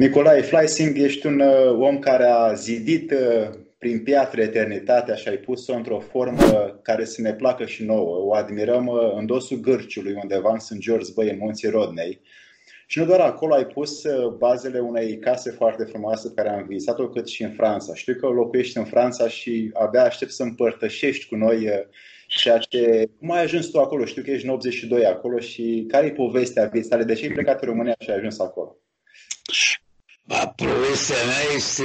Nicolae Fleising, ești un uh, om care a zidit uh, prin piatră eternitatea și ai pus-o într-o formă care să ne placă și nouă. O admirăm uh, în dosul Gârciului, undeva în St. George Bay, în munții Rodney. Și nu doar acolo ai pus bazele unei case foarte frumoase pe care am visat-o, cât și în Franța. Știu că locuiești în Franța și abia aștept să împărtășești cu noi ceea ce... Cum ai ajuns tu acolo? Știu că ești în 82 acolo și care e povestea vieții tale? De ce ai plecat în România și ai ajuns acolo? Ba, povestea mea este,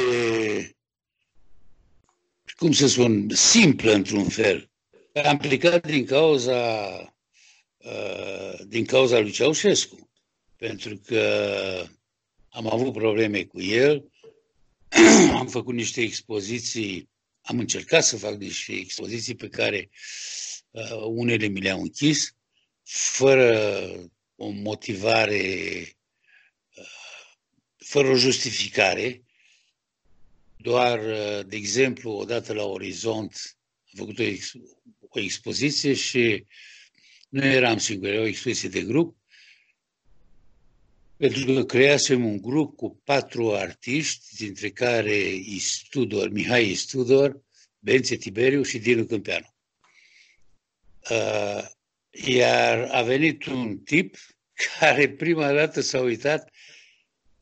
cum să spun, simplă într-un fel. Am plecat din cauza, uh, din cauza lui Ceaușescu, pentru că am avut probleme cu el, am făcut niște expoziții, am încercat să fac niște expoziții pe care uh, unele mi le-au închis, fără o motivare fără o justificare, doar, uh, de exemplu, odată la Orizont am făcut o, ex, o expoziție și nu eram singur, era o expoziție de grup, pentru că creasem un grup cu patru artiști, dintre care Istudor, Mihai Istudor, Bențe Tiberiu și Dinu Câmpeanu. Uh, iar a venit un tip care prima dată s-a uitat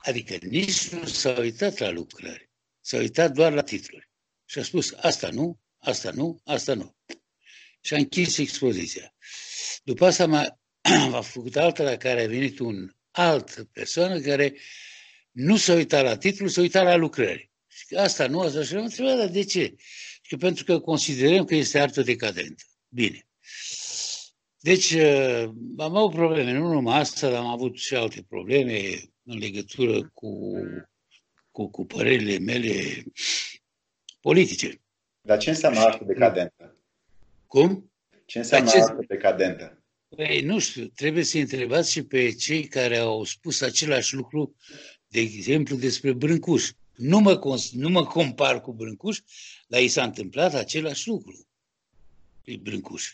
Adică nici nu s-a uitat la lucrări, s-a uitat doar la titluri. Și a spus, asta nu, asta nu, asta nu. Și a închis expoziția. După asta m-a, a făcut alta la care a venit un alt persoană care nu s-a uitat la titlu, s-a uitat la lucrări. Și asta nu, asta și am întrebat, dar de ce? Și pentru că considerăm că este artă decadentă. Bine. Deci, uh, am avut probleme, nu numai asta, dar am avut și alte probleme, în legătură cu, cu, cu părerile mele politice. Dar ce înseamnă artă decadentă? Cum? Ce înseamnă ce... artă decadentă? Păi, nu știu, trebuie să întrebați și pe cei care au spus același lucru, de exemplu, despre Brâncuș. Nu mă, nu mă compar cu Brâncuș, dar i s-a întâmplat același lucru. Brâncuș.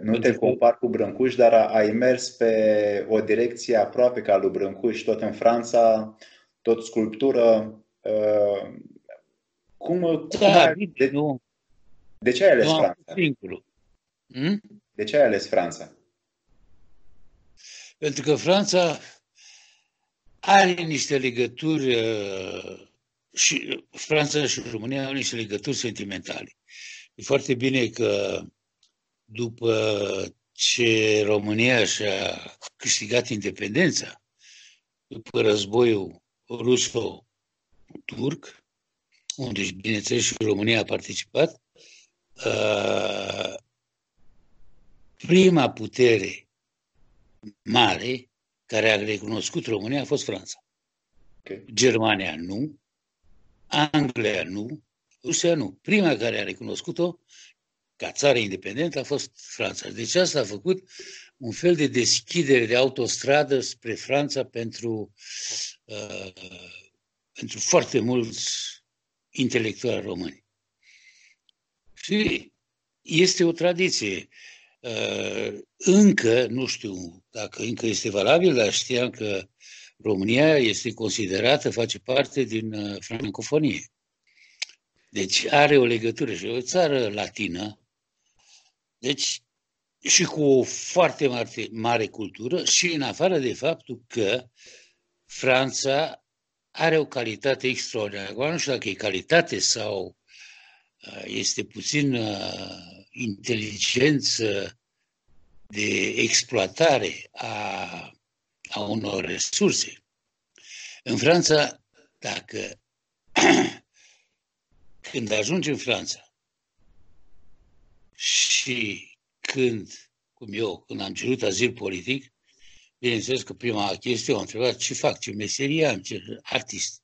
Nu te compar cu Brâncuș, dar ai mers pe o direcție aproape ca lui Brâncuș, tot în Franța, tot sculptură. Cum, da, cum de, nu. de ce ai ales nu Franța? Hmm? De ce ai ales Franța? Pentru că Franța are niște legături și Franța și România au niște legături sentimentale. E foarte bine că după ce România și-a câștigat independența, după războiul ruso-turc, unde, bineînțeles, și România a participat, uh, prima putere mare care a recunoscut România a fost Franța. Okay. Germania nu, Anglia nu, Rusia nu. Prima care a recunoscut-o ca țară independentă a fost Franța. Deci asta a făcut un fel de deschidere de autostradă spre Franța pentru, uh, pentru foarte mulți intelectuali români. Și este o tradiție. Uh, încă, nu știu dacă încă este valabil, dar știam că România este considerată, face parte din uh, francofonie. Deci are o legătură și o țară latină, deci, și cu o foarte mare, mare cultură și în afară de faptul că Franța are o calitate extraordinară. Nu știu dacă e calitate sau uh, este puțin uh, inteligență de exploatare a, a unor resurse. În Franța, dacă când ajungi în Franța și când, cum eu, când am cerut azil politic, bineînțeles că prima chestie am întrebat ce fac, ce meserie am, ce artist.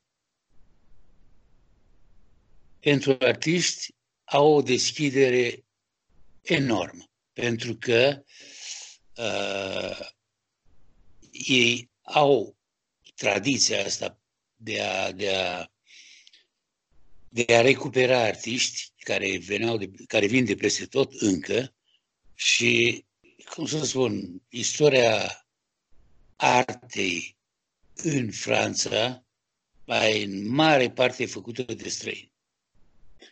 Pentru artiști au o deschidere enormă, pentru că uh, ei au tradiția asta de a, de a, de a recupera artiști care, veneau de, care vin de peste tot încă și, cum să spun, istoria artei în Franța mai în mare parte făcută de străini.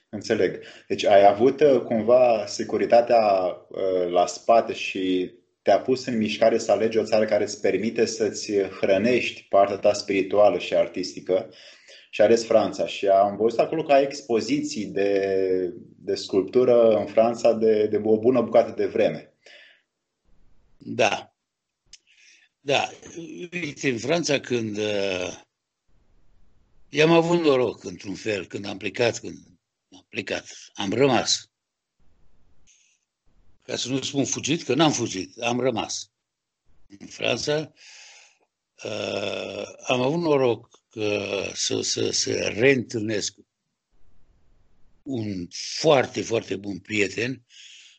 Înțeleg. Deci ai avut uh, cumva securitatea uh, la spate și te-a pus în mișcare să alegi o țară care îți permite să-ți hrănești partea ta spirituală și artistică și ales Franța. Și am văzut acolo că ai expoziții de, de sculptură în Franța de, de o bună bucată de vreme. Da. Da. Uite, în Franța când uh, i-am avut noroc într-un fel, când am plecat, când am plecat, am rămas. Ca să nu spun fugit, că n-am fugit, am rămas. În Franța uh, am avut noroc că să, să, să reîntâlnesc un foarte, foarte bun prieten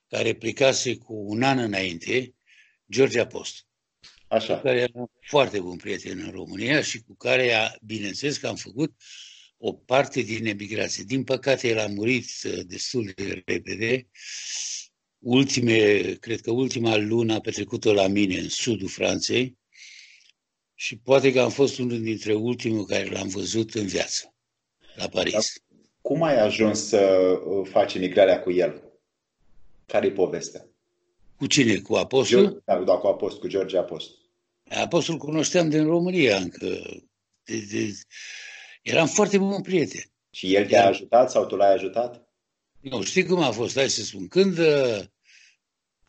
care plecase cu un an înainte, George Apost. Așa. Cu care era foarte bun prieten în România și cu care, bineînțeles, că am făcut o parte din emigrație. Din păcate, el a murit uh, destul de repede. Ultime, cred că ultima lună a petrecut-o la mine, în sudul Franței, și poate că am fost unul dintre ultimul care l-am văzut în viață, la Paris. Dar cum ai ajuns să uh, faci emigrarea cu el? Care-i povestea? Cu cine? Cu Apostol? Da, da, cu Apostol, cu George Apostol. Apostol cunoșteam din România încă. De, de, eram foarte bun prieten. Și el te-a ajutat sau tu l-ai ajutat? Nu, știi cum a fost? Hai să spun. Când, uh,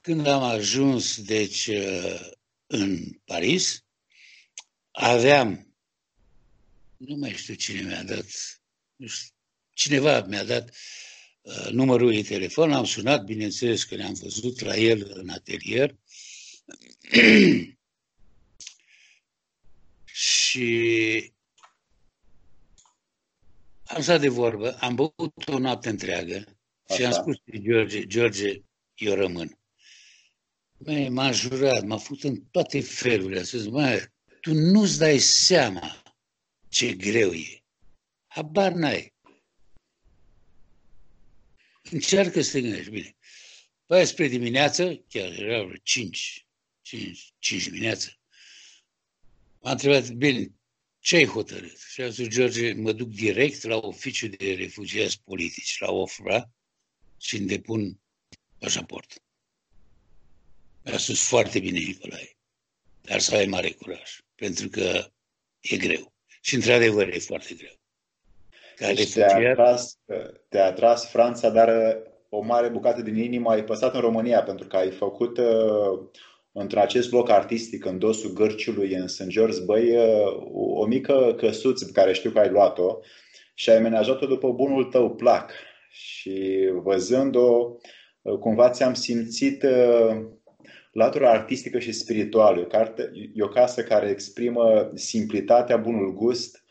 când am ajuns, deci, uh, în Paris, aveam, nu mai știu cine mi-a dat, nu știu, cineva mi-a dat uh, numărul de telefon, am sunat, bineînțeles că ne-am văzut la el în atelier și am stat de vorbă, am băut o noapte întreagă Așa. și am spus lui George, George, eu rămân. Băi, m-a jurat, m-a făcut în toate felurile. A spus, mă, tu nu-ți dai seama ce greu e. Habar n-ai. Încearcă să te gândești. Bine. Păi spre dimineață, chiar era vreo 5, 5, 5 dimineață, m-a întrebat, bine, ce ai hotărât? Și a zis, George, mă duc direct la oficiul de refugiați politici, la OFRA, și îmi depun pașaport. Mi-a spus foarte bine, Nicolae, dar să ai mare curaj pentru că e greu. Și într-adevăr e foarte greu. deci te-a, atras, te-a atras Franța, dar uh, o mare bucată din inimă ai păsat în România, pentru că ai făcut uh, într acest bloc artistic, în dosul Gărciului, în St. George Băi, uh, o mică căsuță pe care știu că ai luat-o și ai amenajat-o după bunul tău plac. Și văzând-o, cumva ți-am simțit latura artistică și spirituală. E o, carte, e o casă care exprimă simplitatea, bunul gust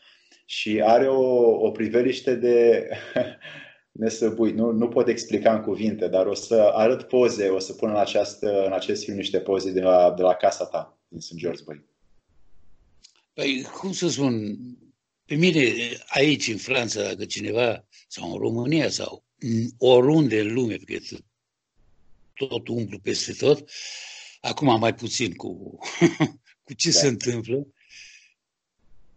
și are o, o priveliște de nesăbui. Nu, nu pot explica în cuvinte, dar o să arăt poze, o să pun în, această, în acest film niște poze de la, de la casa ta din St. George Bay. Păi, cum să spun, pe mine aici în Franța, dacă cineva, sau în România, sau oriunde în lume, pentru că tot umplu peste tot, Acum mai puțin cu, cu ce da. se întâmplă.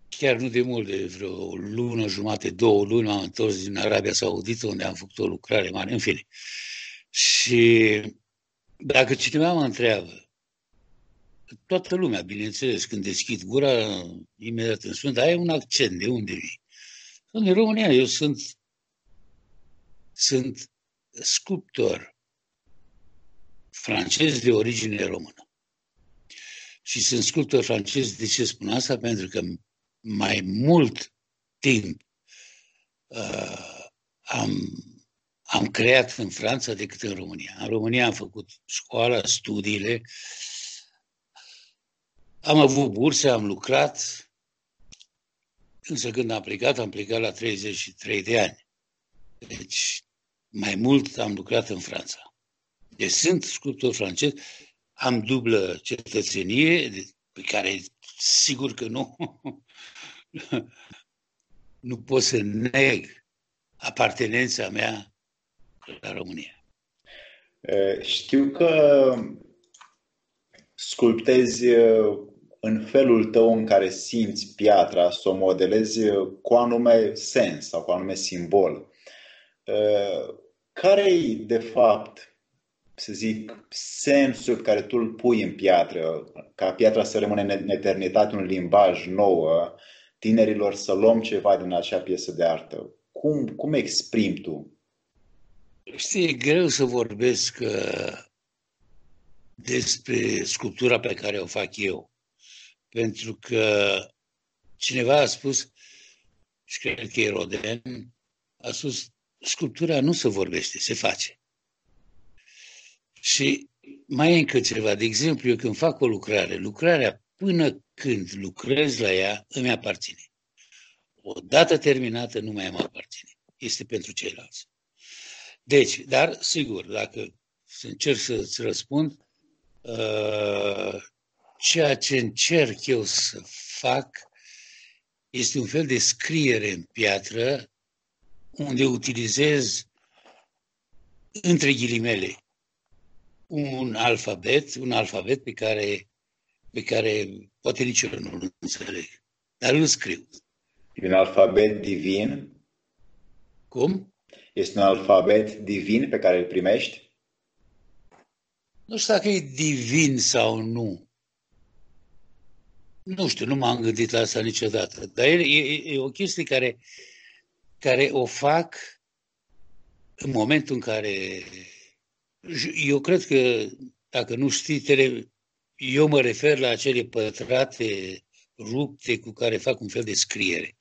Chiar nu de mult, de vreo lună, jumate, două luni, m-am întors din Arabia Saudită, unde am făcut o lucrare mare, în fine. Și dacă cineva mă întreabă, toată lumea, bineînțeles, când deschid gura, imediat îmi spun, dar ai un accent, de unde vii? În România, eu sunt, sunt sculptor, francez de origine română. Și sunt sculptor francez. De ce spun asta? Pentru că mai mult timp uh, am, am creat în Franța decât în România. În România am făcut școala, studiile, am avut burse, am lucrat, însă când am plecat, am plecat la 33 de ani. Deci, mai mult am lucrat în Franța. Deci sunt sculptor francez, am dublă cetățenie, pe care sigur că nu, nu pot să neg apartenența mea la România. Știu că sculptezi în felul tău în care simți piatra, să o modelezi cu anume sens sau cu anume simbol. Uh, care e, de fapt, să zic, sensul care tu îl pui în piatră, ca piatra să rămână în eternitate un limbaj nou, tinerilor să luăm ceva din acea piesă de artă? Cum, cum exprimi tu? Știi, e greu să vorbesc uh, despre sculptura pe care o fac eu. Pentru că cineva a spus, și cred că e Roden, a spus, sculptura nu se vorbește, se face. Și mai e încă ceva. De exemplu, eu când fac o lucrare, lucrarea până când lucrez la ea îmi aparține. O dată terminată nu mai îmi aparține. Este pentru ceilalți. Deci, dar sigur, dacă să încerc să-ți răspund, uh, ceea ce încerc eu să fac este un fel de scriere în piatră unde utilizez între ghilimele un alfabet, un alfabet pe care, pe care poate nici eu nu-l înțeleg, dar îl scriu. E un alfabet divin? Cum? Este un alfabet divin pe care îl primești? Nu știu dacă e divin sau nu. Nu știu, nu m-am gândit la asta niciodată. Dar e, e, e o chestie care, care o fac în momentul în care... Eu cred că, dacă nu știi, tele, eu mă refer la acele pătrate rupte cu care fac un fel de scriere.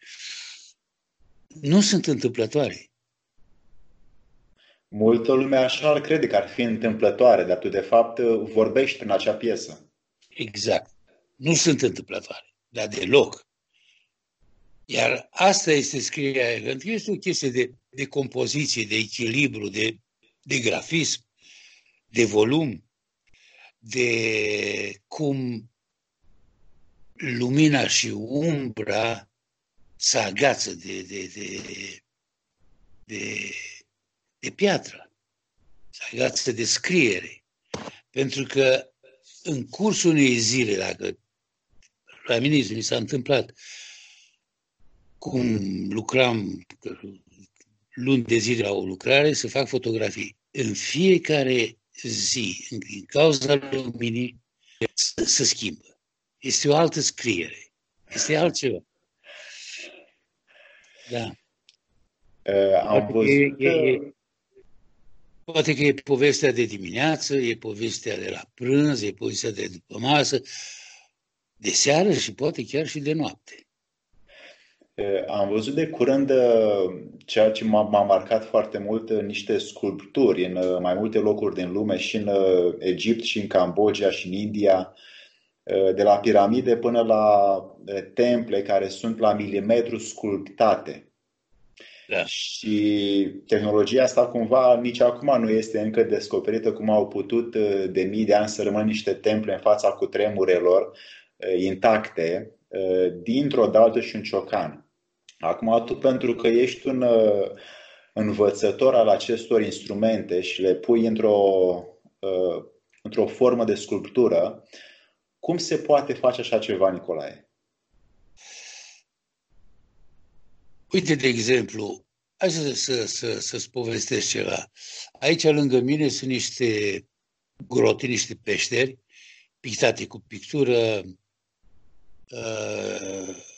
Nu sunt întâmplătoare. Multă lume așa ar crede că ar fi întâmplătoare, dar tu de fapt vorbești în acea piesă. Exact. Nu sunt întâmplătoare, dar deloc. Iar asta este scrierea elegant. Este o chestie de, de compoziție, de echilibru, de, de grafism, de volum, de cum lumina și umbra se agață de, de, de, de, de piatră, se agață de scriere. Pentru că în cursul unei zile, dacă la mine mi s-a întâmplat, cum lucram luni de zile la o lucrare, să fac fotografii. În fiecare zi, din cauza luminii, se schimbă. Este o altă scriere. Este altceva. Da. Uh, am poate, văzut că e, e, poate că e povestea de dimineață, e povestea de la prânz, e povestea de după masă, de seară și poate chiar și de noapte. Am văzut de curând ceea ce m-a, marcat foarte mult, niște sculpturi în mai multe locuri din lume, și în Egipt, și în Cambodgia, și în India, de la piramide până la temple care sunt la milimetru sculptate. Da. Și tehnologia asta cumva nici acum nu este încă descoperită cum au putut de mii de ani să rămână niște temple în fața cu tremurelor intacte dintr-o dată și un ciocan. Acum, tu pentru că ești un uh, învățător al acestor instrumente și le pui într-o, uh, într-o formă de sculptură, cum se poate face așa ceva, Nicolae? Uite, de exemplu, hai să, să, să, să-ți povestesc ceva. Aici, lângă mine, sunt niște grote, niște peșteri, pictate cu pictură uh,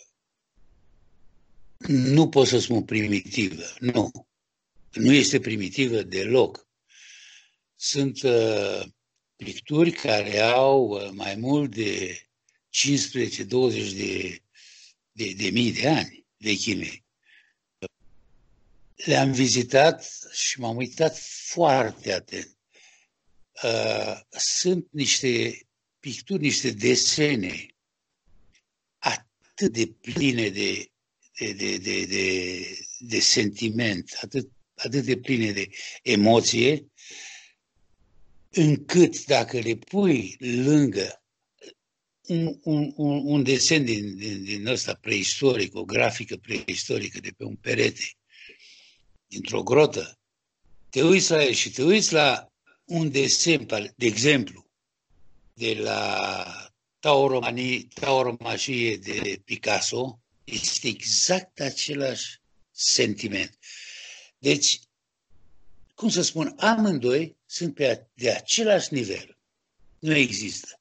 nu pot să spun primitivă, nu. Nu este primitivă deloc. Sunt uh, picturi care au uh, mai mult de 15-20 de, de, de mii de ani vechime. Le-am vizitat și m-am uitat foarte atent. Uh, sunt niște picturi, niște desene atât de pline de de, de, de, de, de sentiment, atât, atât de pline de emoție, încât dacă le pui lângă un, un, un, un desen din, din, din ăsta preistoric, o grafică preistorică de pe un perete, dintr-o grotă, te uiți la el și te uiți la un desen, de exemplu, de la tauromașie de Picasso, este exact același sentiment. Deci, cum să spun, amândoi sunt pe de același nivel. Nu există.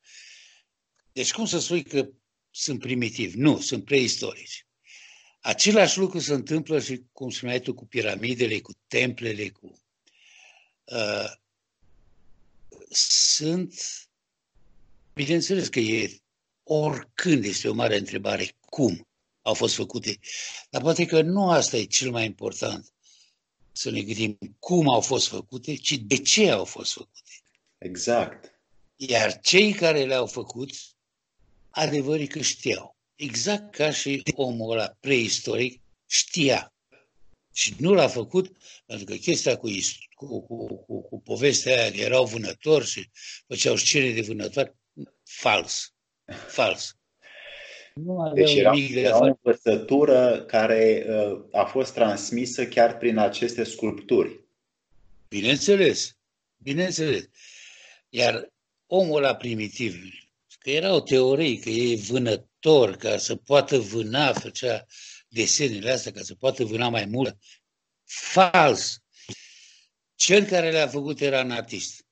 Deci cum să spui că sunt primitivi? Nu, sunt preistorici. Același lucru se întâmplă și, cum spuneai tu, cu piramidele, cu templele, cu... Uh, sunt... Bineînțeles că e oricând este o mare întrebare cum au fost făcute. Dar poate că nu asta e cel mai important. Să ne gândim cum au fost făcute, ci de ce au fost făcute. Exact. Iar cei care le-au făcut, adevării că știau. Exact ca și omul ăla preistoric știa. Și nu l-a făcut pentru că chestia cu, cu, cu, cu, cu povestea aia că erau vânători și făceau scene de vânători, fals. Fals. Nu deci era, de era o învățătură care uh, a fost transmisă chiar prin aceste sculpturi. Bineînțeles, bineînțeles. Iar omul ăla primitiv, că era o teorie că e vânător, ca să poată vâna, făcea desenele astea, ca să poată vâna mai mult. Fals! Cel care le-a făcut era un artist.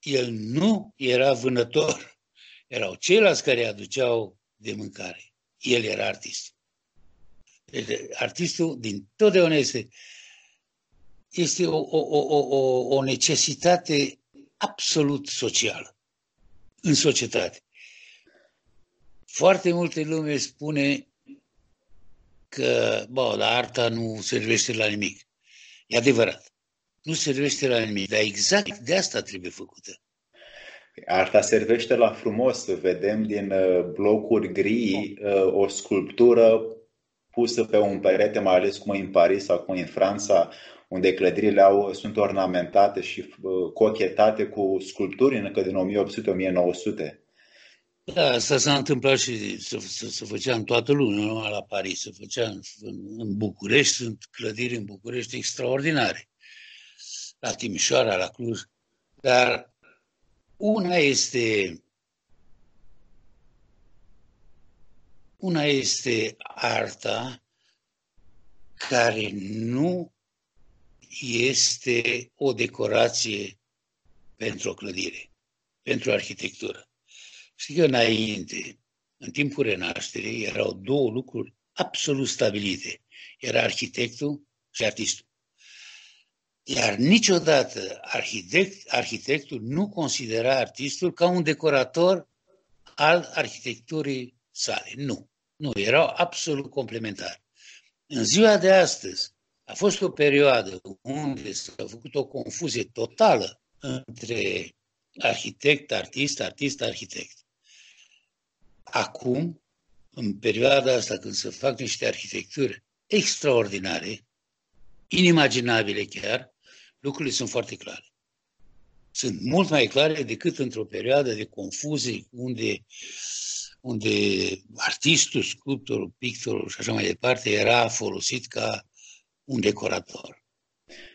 El nu era vânător. Erau ceilalți care aduceau de mâncare. El era artist. Deci, artistul din totdeauna este, este o, o, o, o, o necesitate absolut socială în societate. Foarte multe lume spune că, bă, la arta nu servește la nimic. E adevărat. Nu servește la nimic, dar exact de asta trebuie făcută. Arta servește la frumos. Vedem din uh, blocuri gri uh, o sculptură pusă pe un perete, mai ales cum e în Paris sau cum e în Franța, unde clădirile au, sunt ornamentate și uh, cochetate cu sculpturi încă din 1800-1900. Da, asta s-a întâmplat și să, să, să făcea în toată lumea, nu numai la Paris, să făcea în, în București, sunt clădiri în București extraordinare. La Timișoara, la Cluj. Dar una este una este arta care nu este o decorație pentru o clădire, pentru arhitectură. Știi că înainte, în timpul renașterii, erau două lucruri absolut stabilite. Era arhitectul și artistul. Iar niciodată arhitect, arhitectul nu considera artistul ca un decorator al arhitecturii sale. Nu. Nu, erau absolut complementari. În ziua de astăzi a fost o perioadă unde s-a făcut o confuzie totală între arhitect, artist, artist, arhitect. Acum, în perioada asta, când se fac niște arhitecturi extraordinare, inimaginabile chiar, lucrurile sunt foarte clare. Sunt mult mai clare decât într-o perioadă de confuzie unde, unde artistul, sculptorul, pictorul și așa mai departe era folosit ca un decorator.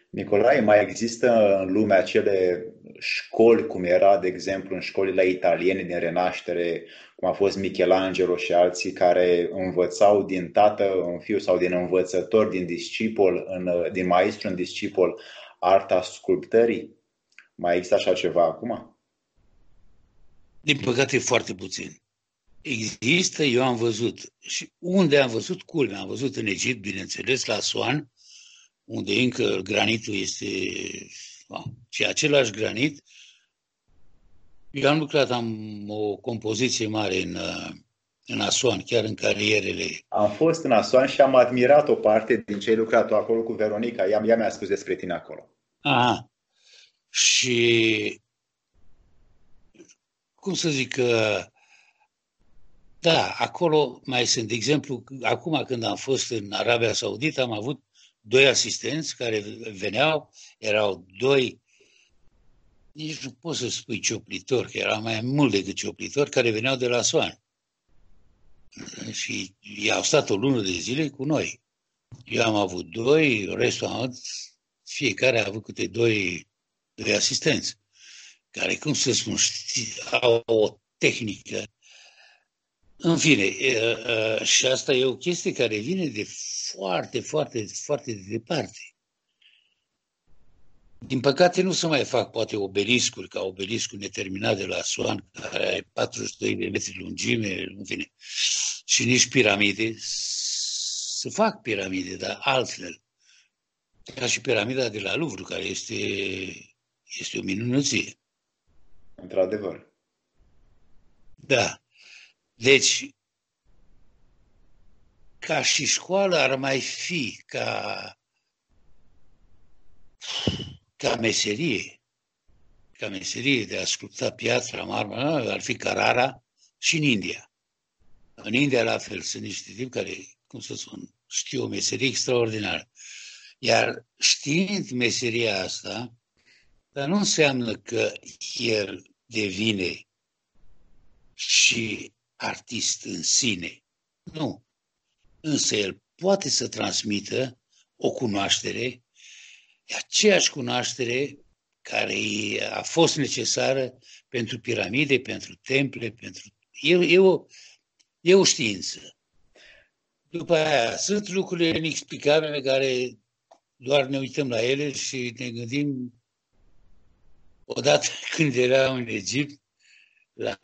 Nicolae, mai există în lume acele școli, cum era, de exemplu, în școlile italiene din Renaștere, cum a fost Michelangelo și alții care învățau din tată în fiu sau din învățător, din discipol, în, din maestru în discipol, arta sculptării? Mai există așa ceva acum? Din păcate, foarte puțin. Există, eu am văzut. Și unde am văzut, culme, am văzut în Egipt, bineînțeles, la Soan, unde încă granitul este și același granit. Eu am lucrat, am o compoziție mare în, în Asuan, chiar în carierele. Am fost în Asuan și am admirat o parte din ce ai lucrat acolo cu Veronica. Ea, ea mi-a spus despre tine acolo. Aha. Și cum să zic că da, acolo mai sunt. De exemplu, acum când am fost în Arabia Saudită, am avut doi asistenți care veneau, erau doi, nici nu pot să spui cioplitori, că era mai mult decât cioplitori, care veneau de la Soan. Și i-au stat o lună de zile cu noi. Eu am avut doi, restul am avut, fiecare a avut câte doi, doi asistenți, care, cum să spun, știi, au o tehnică În fine, și asta e o chestie care vine de foarte, foarte, foarte de departe. Din păcate nu se mai fac poate obeliscuri ca obeliscul neterminat de la Suan, care are 42 de metri lungime, în fine, și nici piramide. Se fac piramide, dar altfel. Ca și piramida de la Louvre, care este, este o minunăție. Într-adevăr. Da. Deci, ca și școală ar mai fi ca, ca meserie, ca meserie de a sculpta piatra, marmură, ar fi Carara și în India. În India, la fel, sunt niște tipi care, cum să spun, știu o meserie extraordinară. Iar știind meseria asta, dar nu înseamnă că el devine și artist în sine. Nu. Însă el poate să transmită o cunoaștere, aceeași cunoaștere care a fost necesară pentru piramide, pentru temple, pentru... E, e, o, e o știință. După aia, sunt lucruri inexplicabile care doar ne uităm la ele și ne gândim odată când eram în Egipt la,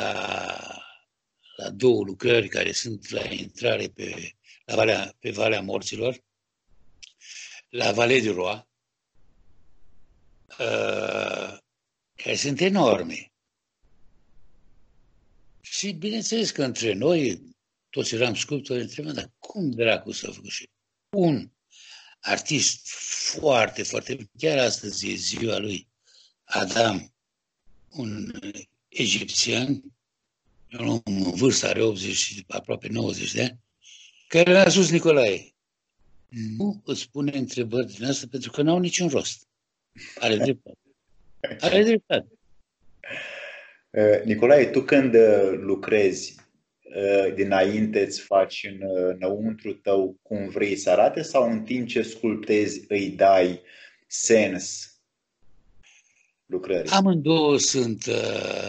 la două lucrări care sunt la intrare pe, la Valea, pe Valea Morților, la Valea de Roa, uh, care sunt enorme. Și bineînțeles că între noi, toți eram sculptori, întrebam, dar cum dracu s-a făcut și un artist foarte, foarte, chiar astăzi e ziua lui Adam, un egipțian, un om în vârstă, are 80, aproape 90 de ani, care a spus Nicolae, nu îți spune întrebări din asta pentru că n-au niciun rost. Are dreptate. Are dreptate. Uh, Nicolae, tu când uh, lucrezi, uh, dinainte îți faci în înăuntru tău cum vrei să arate sau în timp ce sculptezi îi dai sens lucrării? Amândouă sunt,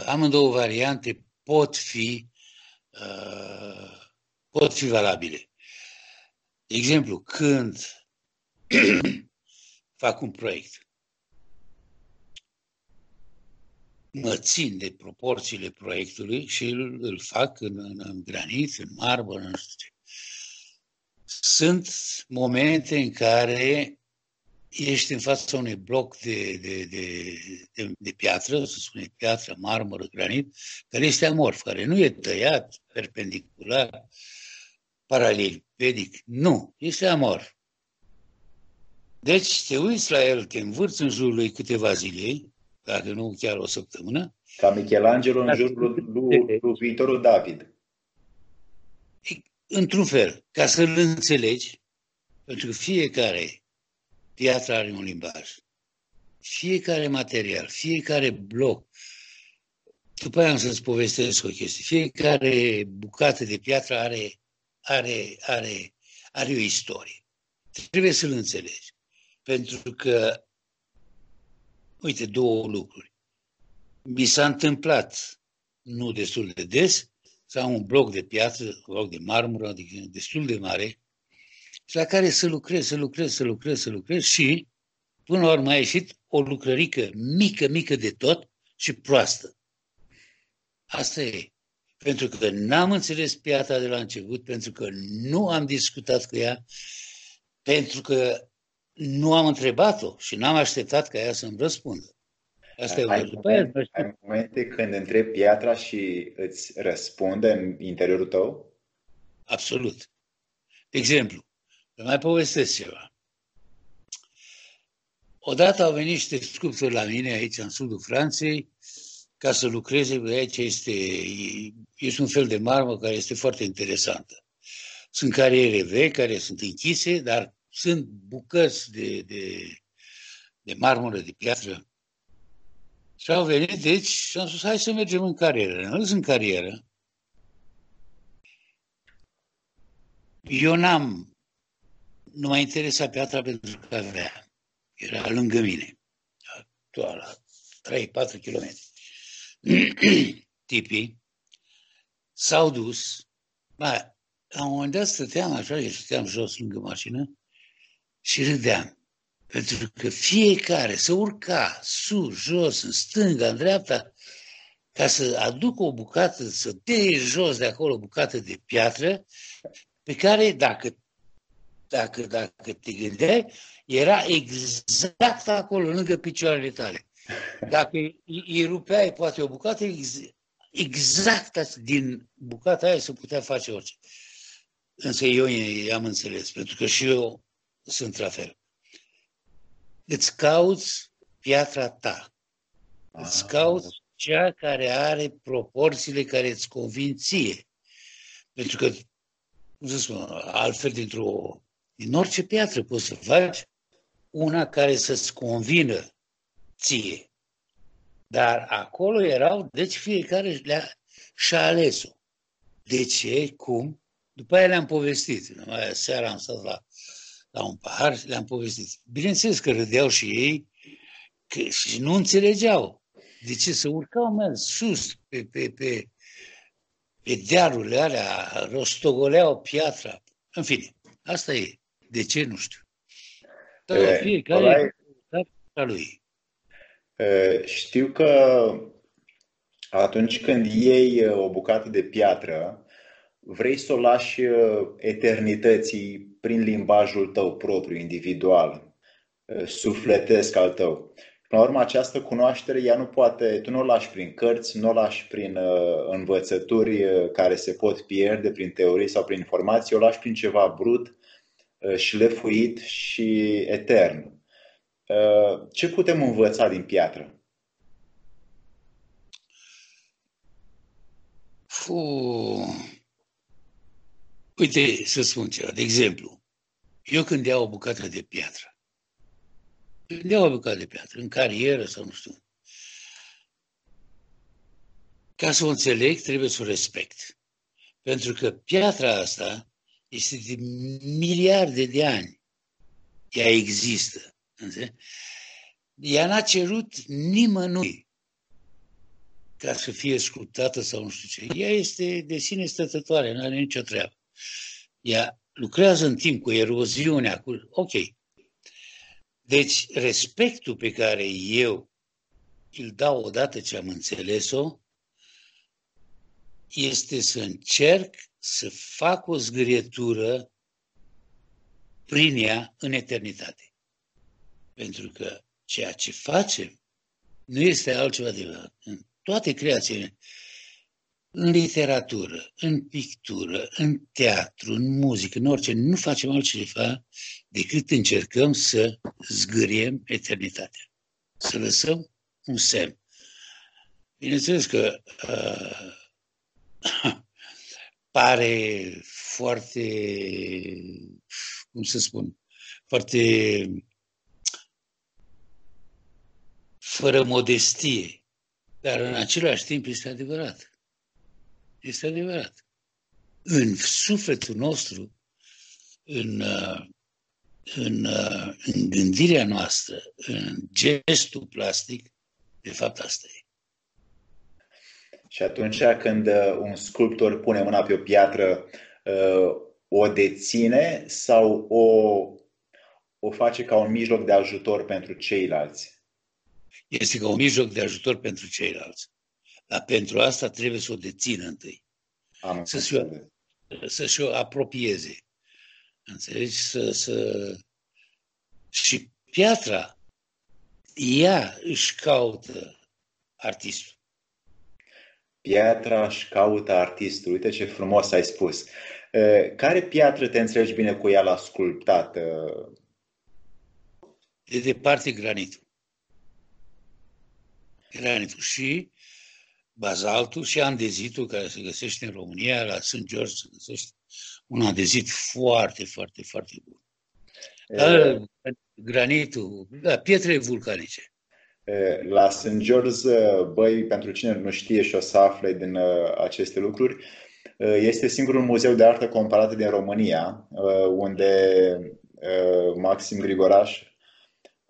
amândouă variante pot fi, pot fi valabile. De exemplu, când fac un proiect, mă țin de proporțiile proiectului și îl, îl fac în, în, în granit, în marbă, nu știu ce. Sunt momente în care ești în fața unui bloc de, de, de, de, de piatră, să spune piatră, marmură, granit, care este amorf, care nu e tăiat perpendicular, paralel, vedic. Nu, este amorf. Deci te uiți la el, te învârți în jurul lui câteva zile, dacă nu chiar o săptămână. Ca Michelangelo în jurul lui, lui, lui viitorul David. Într-un fel, ca să-l înțelegi, pentru că fiecare piatră are un limbaj. Fiecare material, fiecare bloc, după aia am să-ți povestesc o chestie, fiecare bucată de piatră are, are, are, are o istorie. Trebuie să-l înțelegi. Pentru că Uite, două lucruri. Mi s-a întâmplat, nu destul de des, să am un bloc de piatră, un bloc de marmură, adică destul de mare, și la care să lucrez, să lucrez, să lucrez, să lucrez și până la urmă a ieșit o lucrărică mică, mică de tot și proastă. Asta e. Pentru că n-am înțeles piatra de la început, pentru că nu am discutat cu ea, pentru că nu am întrebat-o și n-am așteptat ca ea să-mi răspundă. Asta ai, e după momente, aia, ai momente când întrebi piatra și îți răspunde în interiorul tău? Absolut. De exemplu, vă mai povestesc ceva. Odată au venit niște sculptori la mine aici în sudul Franței ca să lucreze, aici este, este un fel de marmă care este foarte interesantă. Sunt cariere vechi care sunt închise, dar sunt bucăți de, de, de marmură, de piatră. Și au venit, deci, și am spus, hai să mergem în carieră. Nu sunt în carieră. Eu n-am, nu m-a interesat piatra pentru că avea. Era lângă mine. Doar la 3-4 km. Tipii s-au dus Ba, la un moment dat stăteam așa, și stăteam jos lângă mașină și râdeam. Pentru că fiecare să urca sus, jos, în stânga, în dreapta, ca să aducă o bucată, să dea jos de acolo o bucată de piatră, pe care, dacă, dacă, dacă te gândeai, era exact acolo, lângă picioarele tale. Dacă îi rupeai poate o bucată, exact din bucata aia se putea face orice. Însă eu am înțeles, pentru că și eu sunt la fel. Îți cauți piatra ta. Îți cauți cea care are proporțiile care îți convin ție. Pentru că, cum să spun, altfel dintr-o, din orice piatră poți să faci una care să-ți convină ție. Dar acolo erau, deci fiecare le-a, și-a ales-o. De ce? Cum? După aia le-am povestit. Seara am stat la, la un pahar și le-am povestit. Bineînțeles că râdeau și ei că, și nu înțelegeau. De ce să urcau mai sus pe, pe, pe, pe dealurile alea, rostogoleau piatra. În fine, asta e. De ce? Nu știu. Dar fiecare e lui. Știu că atunci când iei o bucată de piatră, vrei să o lași eternității prin limbajul tău propriu, individual, sufletesc al tău. Până la urmă, această cunoaștere, ea nu poate, tu nu o lași prin cărți, nu o lași prin uh, învățături care se pot pierde, prin teorii sau prin informații, o lași prin ceva brut, uh, șlefuit și etern. Uh, ce putem învăța din piatră? Fu... Uite, să spun ceva. De exemplu, eu când iau o bucată de piatră, când iau o bucată de piatră, în carieră sau nu știu, ca să o înțeleg, trebuie să o respect. Pentru că piatra asta este de miliarde de ani. Ea există. Înțeleg? Ea n-a cerut nimănui ca să fie scrutată sau nu știu ce. Ea este de sine stătătoare, nu are nicio treabă. Ea lucrează în timp cu eroziunea, cu... ok. Deci, respectul pe care eu îl dau odată ce am înțeles-o, este să încerc să fac o zgârietură prin ea în eternitate. Pentru că ceea ce facem nu este altceva de în toate creațiile, în literatură, în pictură, în teatru, în muzică, în orice, nu facem altceva decât încercăm să zgâriem eternitatea. Să lăsăm un semn. Bineînțeles că uh, pare foarte, cum să spun, foarte fără modestie, dar în același timp este adevărat. Este adevărat. În sufletul nostru, în, în, în gândirea noastră, în gestul plastic, de fapt asta e. Și atunci când un sculptor pune mâna pe o piatră, o deține sau o, o face ca un mijloc de ajutor pentru ceilalți? este ca un mijloc de ajutor pentru ceilalți. Dar pentru asta trebuie să o dețină întâi. Am să și-o, să și-o apropieze. Înțelegi? Să, să... Și piatra, ea își caută artistul. Piatra își caută artistul. Uite ce frumos ai spus. Care piatră te înțelegi bine cu ea la sculptat? De departe granitul granitul și bazaltul și andezitul care se găsește în România, la St. George se găsește un andezit foarte, foarte, foarte bun. Dar, granitul, da, pietre vulcanice. La St. George, băi, pentru cine nu știe și o să afle din aceste lucruri, este singurul muzeu de artă comparată din România, unde Maxim Grigoraș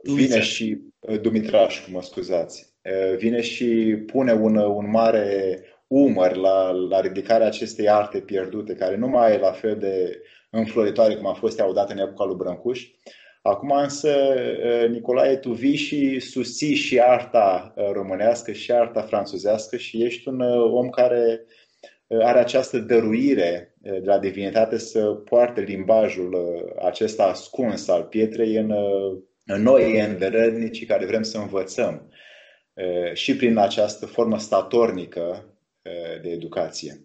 vine și Dumitraș, mă scuzați, vine și pune un, un mare umăr la, la ridicarea acestei arte pierdute, care nu mai e la fel de înfloritoare cum a fost ea odată în epoca lui Brâncuș. Acum însă, Nicolae, tu vii și susții și arta românească și arta franțuzească și ești un om care are această dăruire de la divinitate să poarte limbajul acesta ascuns al pietrei în, în noi înverădnici care vrem să învățăm și prin această formă statornică de educație.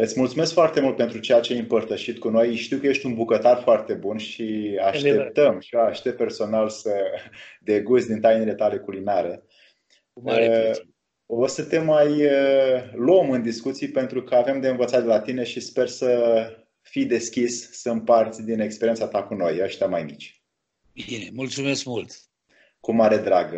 Îți mulțumesc foarte mult pentru ceea ce ai împărtășit cu noi. Știu că ești un bucătar foarte bun și așteptăm și eu aștept personal să degust din tainele tale culinare. O să te mai luăm în discuții pentru că avem de învățat de la tine și sper să fii deschis să împarți din experiența ta cu noi, ăștia mai mici. Bine, mulțumesc mult! Cu mare drag,